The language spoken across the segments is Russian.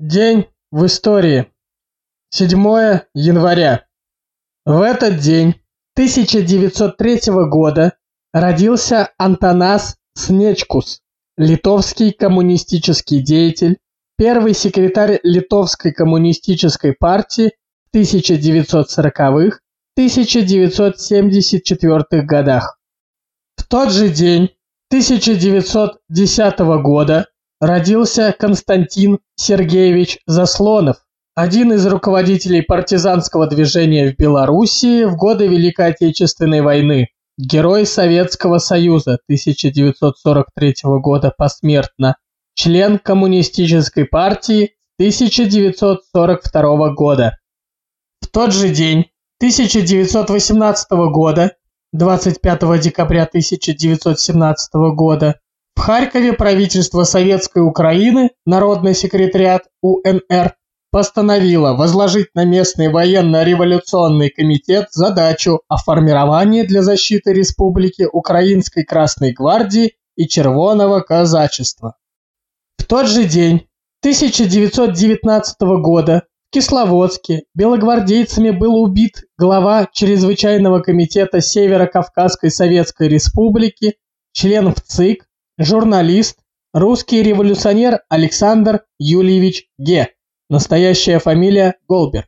День в истории. 7 января. В этот день 1903 года родился Антонас Снечкус, литовский коммунистический деятель, первый секретарь Литовской коммунистической партии в 1940-1974 годах. В тот же день 1910 года родился Константин Сергеевич Заслонов, один из руководителей партизанского движения в Белоруссии в годы Великой Отечественной войны, герой Советского Союза 1943 года посмертно, член Коммунистической партии 1942 года. В тот же день 1918 года, 25 декабря 1917 года, в Харькове правительство Советской Украины, Народный секретариат УНР, постановило возложить на местный военно-революционный комитет задачу о формировании для защиты республики Украинской Красной Гвардии и Червоного казачества. В тот же день 1919 года в Кисловодске белогвардейцами был убит глава Чрезвычайного комитета Северо-Кавказской Советской Республики, член ВЦИК журналист, русский революционер Александр Юльевич Ге, настоящая фамилия Голберг.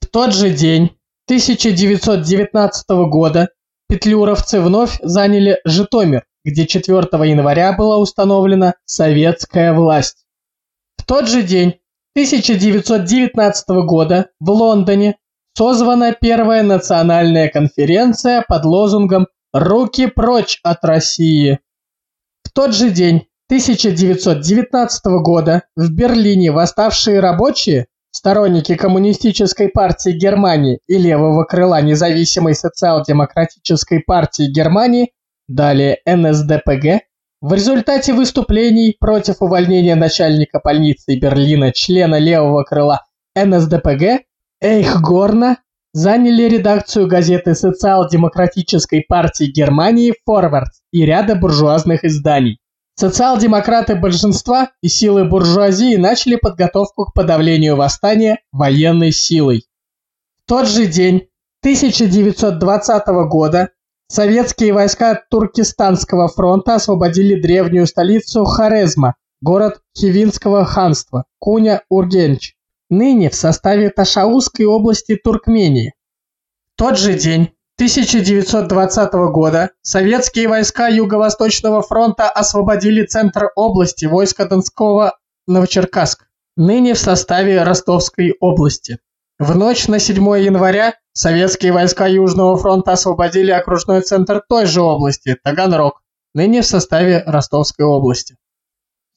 В тот же день 1919 года петлюровцы вновь заняли Житомир, где 4 января была установлена советская власть. В тот же день 1919 года в Лондоне созвана первая национальная конференция под лозунгом «Руки прочь от России» тот же день 1919 года в Берлине восставшие рабочие, сторонники Коммунистической партии Германии и левого крыла независимой социал-демократической партии Германии, далее НСДПГ, в результате выступлений против увольнения начальника полиции Берлина, члена левого крыла НСДПГ, Эйхгорна, заняли редакцию газеты социал-демократической партии Германии «Форвард» и ряда буржуазных изданий. Социал-демократы большинства и силы буржуазии начали подготовку к подавлению восстания военной силой. В тот же день 1920 года советские войска Туркестанского фронта освободили древнюю столицу Хорезма, город Хивинского ханства, Куня-Ургенч ныне в составе Ташаузской области Туркмении. В тот же день 1920 года советские войска Юго-Восточного фронта освободили центр области войска Донского Новочеркасск, ныне в составе Ростовской области. В ночь на 7 января советские войска Южного фронта освободили окружной центр той же области, Таганрог, ныне в составе Ростовской области.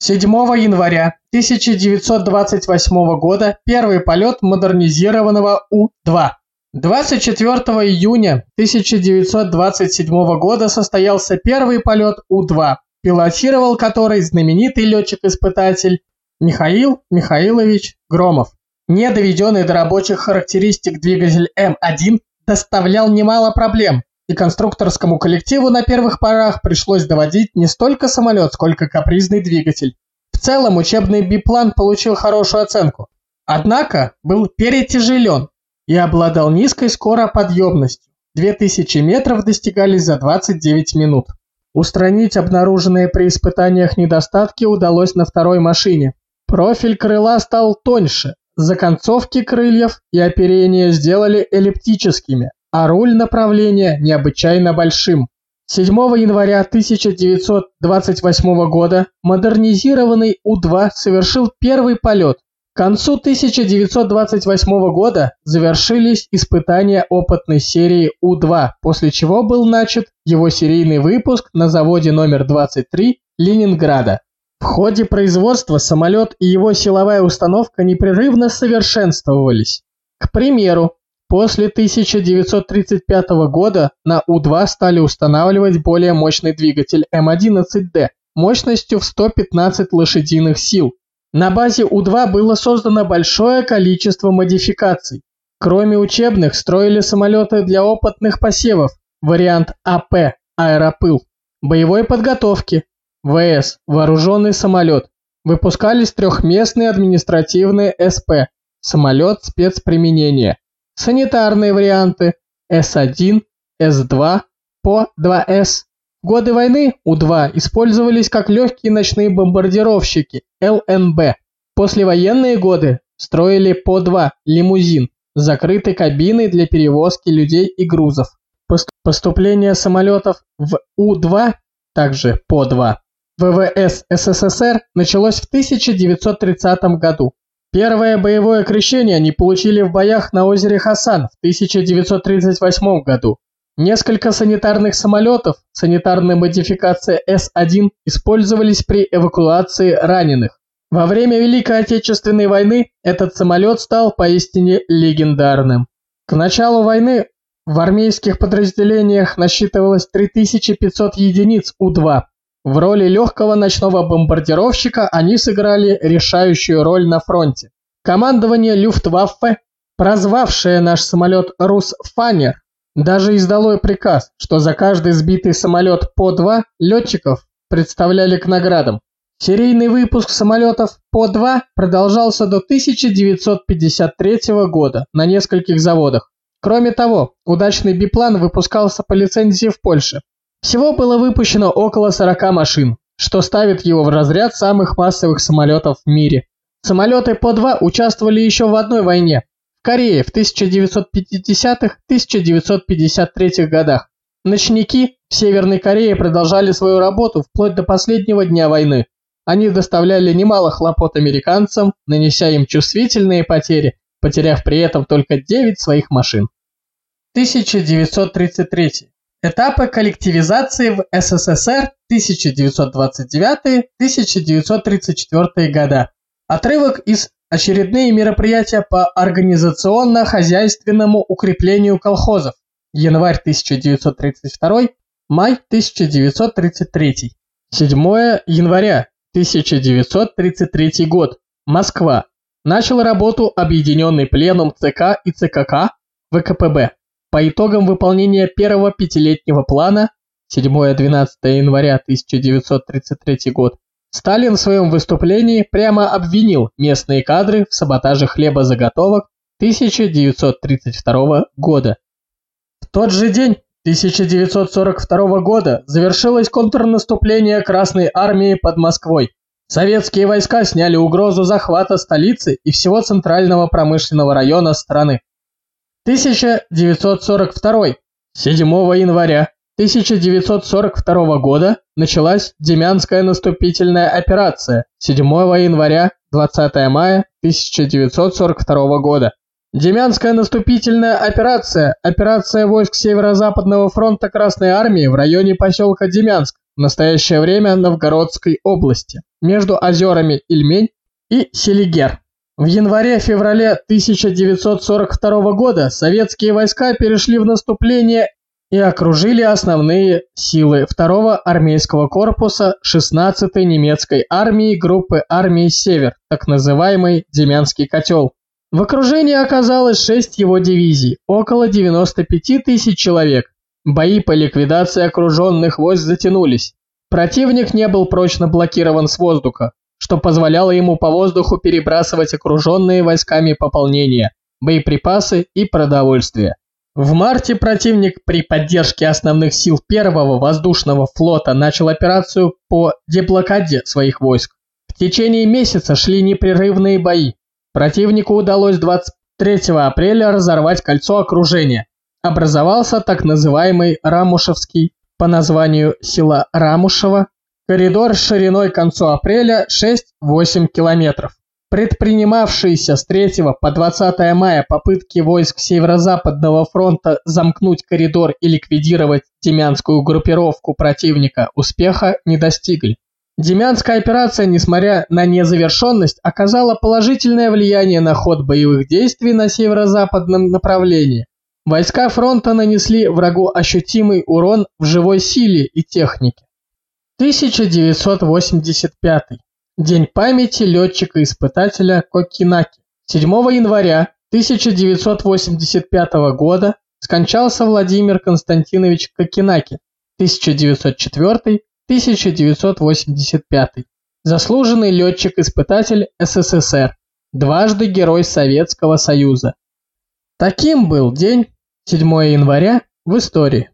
7 января 1928 года первый полет модернизированного У-2. 24 июня 1927 года состоялся первый полет У-2, пилотировал который знаменитый летчик-испытатель Михаил Михаилович Громов. Не доведенный до рабочих характеристик двигатель М1 доставлял немало проблем, и конструкторскому коллективу на первых порах пришлось доводить не столько самолет, сколько капризный двигатель. В целом учебный биплан получил хорошую оценку, однако был перетяжелен и обладал низкой скороподъемностью. 2000 метров достигались за 29 минут. Устранить обнаруженные при испытаниях недостатки удалось на второй машине. Профиль крыла стал тоньше, законцовки крыльев и оперение сделали эллиптическими, а руль направления необычайно большим. 7 января 1928 года модернизированный У-2 совершил первый полет. К концу 1928 года завершились испытания опытной серии У-2, после чего был начат его серийный выпуск на заводе номер 23 Ленинграда. В ходе производства самолет и его силовая установка непрерывно совершенствовались. К примеру, После 1935 года на У-2 стали устанавливать более мощный двигатель М11Д мощностью в 115 лошадиных сил. На базе У-2 было создано большое количество модификаций. Кроме учебных, строили самолеты для опытных посевов, вариант АП – аэропыл, боевой подготовки, ВС – вооруженный самолет, выпускались трехместные административные СП самолет спецприменения, санитарные варианты С-1, С-2, ПО-2С. В годы войны У-2 использовались как легкие ночные бомбардировщики ЛНБ. Послевоенные годы строили ПО-2 лимузин с закрытой кабиной для перевозки людей и грузов. Поступление самолетов в У-2, также ПО-2, ВВС СССР началось в 1930 году. Первое боевое крещение они получили в боях на озере Хасан в 1938 году. Несколько санитарных самолетов санитарной модификации С-1 использовались при эвакуации раненых. Во время Великой Отечественной войны этот самолет стал поистине легендарным. К началу войны в армейских подразделениях насчитывалось 3500 единиц У-2, в роли легкого ночного бомбардировщика они сыграли решающую роль на фронте. Командование Люфтваффе, прозвавшее наш самолет «Русфанер», даже издало приказ, что за каждый сбитый самолет по два летчиков представляли к наградам. Серийный выпуск самолетов по два продолжался до 1953 года на нескольких заводах. Кроме того, удачный биплан выпускался по лицензии в Польше, всего было выпущено около 40 машин, что ставит его в разряд самых массовых самолетов в мире. Самолеты По-2 участвовали еще в одной войне – в Корее в 1950-1953 годах. Ночники в Северной Корее продолжали свою работу вплоть до последнего дня войны. Они доставляли немало хлопот американцам, нанеся им чувствительные потери, потеряв при этом только 9 своих машин. 1933. Этапы коллективизации в СССР 1929-1934 года. Отрывок из «Очередные мероприятия по организационно-хозяйственному укреплению колхозов. Январь 1932, май 1933. 7 января 1933 год. Москва. Начал работу Объединенный пленум ЦК и ЦКК ВКПБ. По итогам выполнения первого пятилетнего плана 7-12 января 1933 год Сталин в своем выступлении прямо обвинил местные кадры в саботаже хлебозаготовок 1932 года. В тот же день 1942 года завершилось контрнаступление Красной Армии под Москвой. Советские войска сняли угрозу захвата столицы и всего центрального промышленного района страны. 1942. 7 января 1942 года началась Демянская наступительная операция. 7 января 20 мая 1942 года. Демянская наступительная операция – операция войск Северо-Западного фронта Красной Армии в районе поселка Демянск, в настоящее время Новгородской области, между озерами Ильмень и Селигер. В январе-феврале 1942 года советские войска перешли в наступление и окружили основные силы 2-го армейского корпуса 16-й немецкой армии группы армии «Север», так называемый Демянский котел. В окружении оказалось 6 его дивизий, около 95 тысяч человек. Бои по ликвидации окруженных войск затянулись. Противник не был прочно блокирован с воздуха что позволяло ему по воздуху перебрасывать окруженные войсками пополнения, боеприпасы и продовольствие. В марте противник при поддержке основных сил первого воздушного флота начал операцию по деблокаде своих войск. В течение месяца шли непрерывные бои. Противнику удалось 23 апреля разорвать кольцо окружения. Образовался так называемый Рамушевский по названию села Рамушево Коридор шириной к концу апреля 6-8 километров. Предпринимавшиеся с 3 по 20 мая попытки войск Северо-Западного фронта замкнуть коридор и ликвидировать демянскую группировку противника успеха не достигли. Демянская операция, несмотря на незавершенность, оказала положительное влияние на ход боевых действий на северо-западном направлении. Войска фронта нанесли врагу ощутимый урон в живой силе и технике. 1985. День памяти летчика-испытателя Кокинаки. 7 января 1985 года скончался Владимир Константинович Кокинаки 1904-1985. заслуженный летчик-испытатель СССР, дважды Герой Советского Союза. Таким был день 7 января в истории.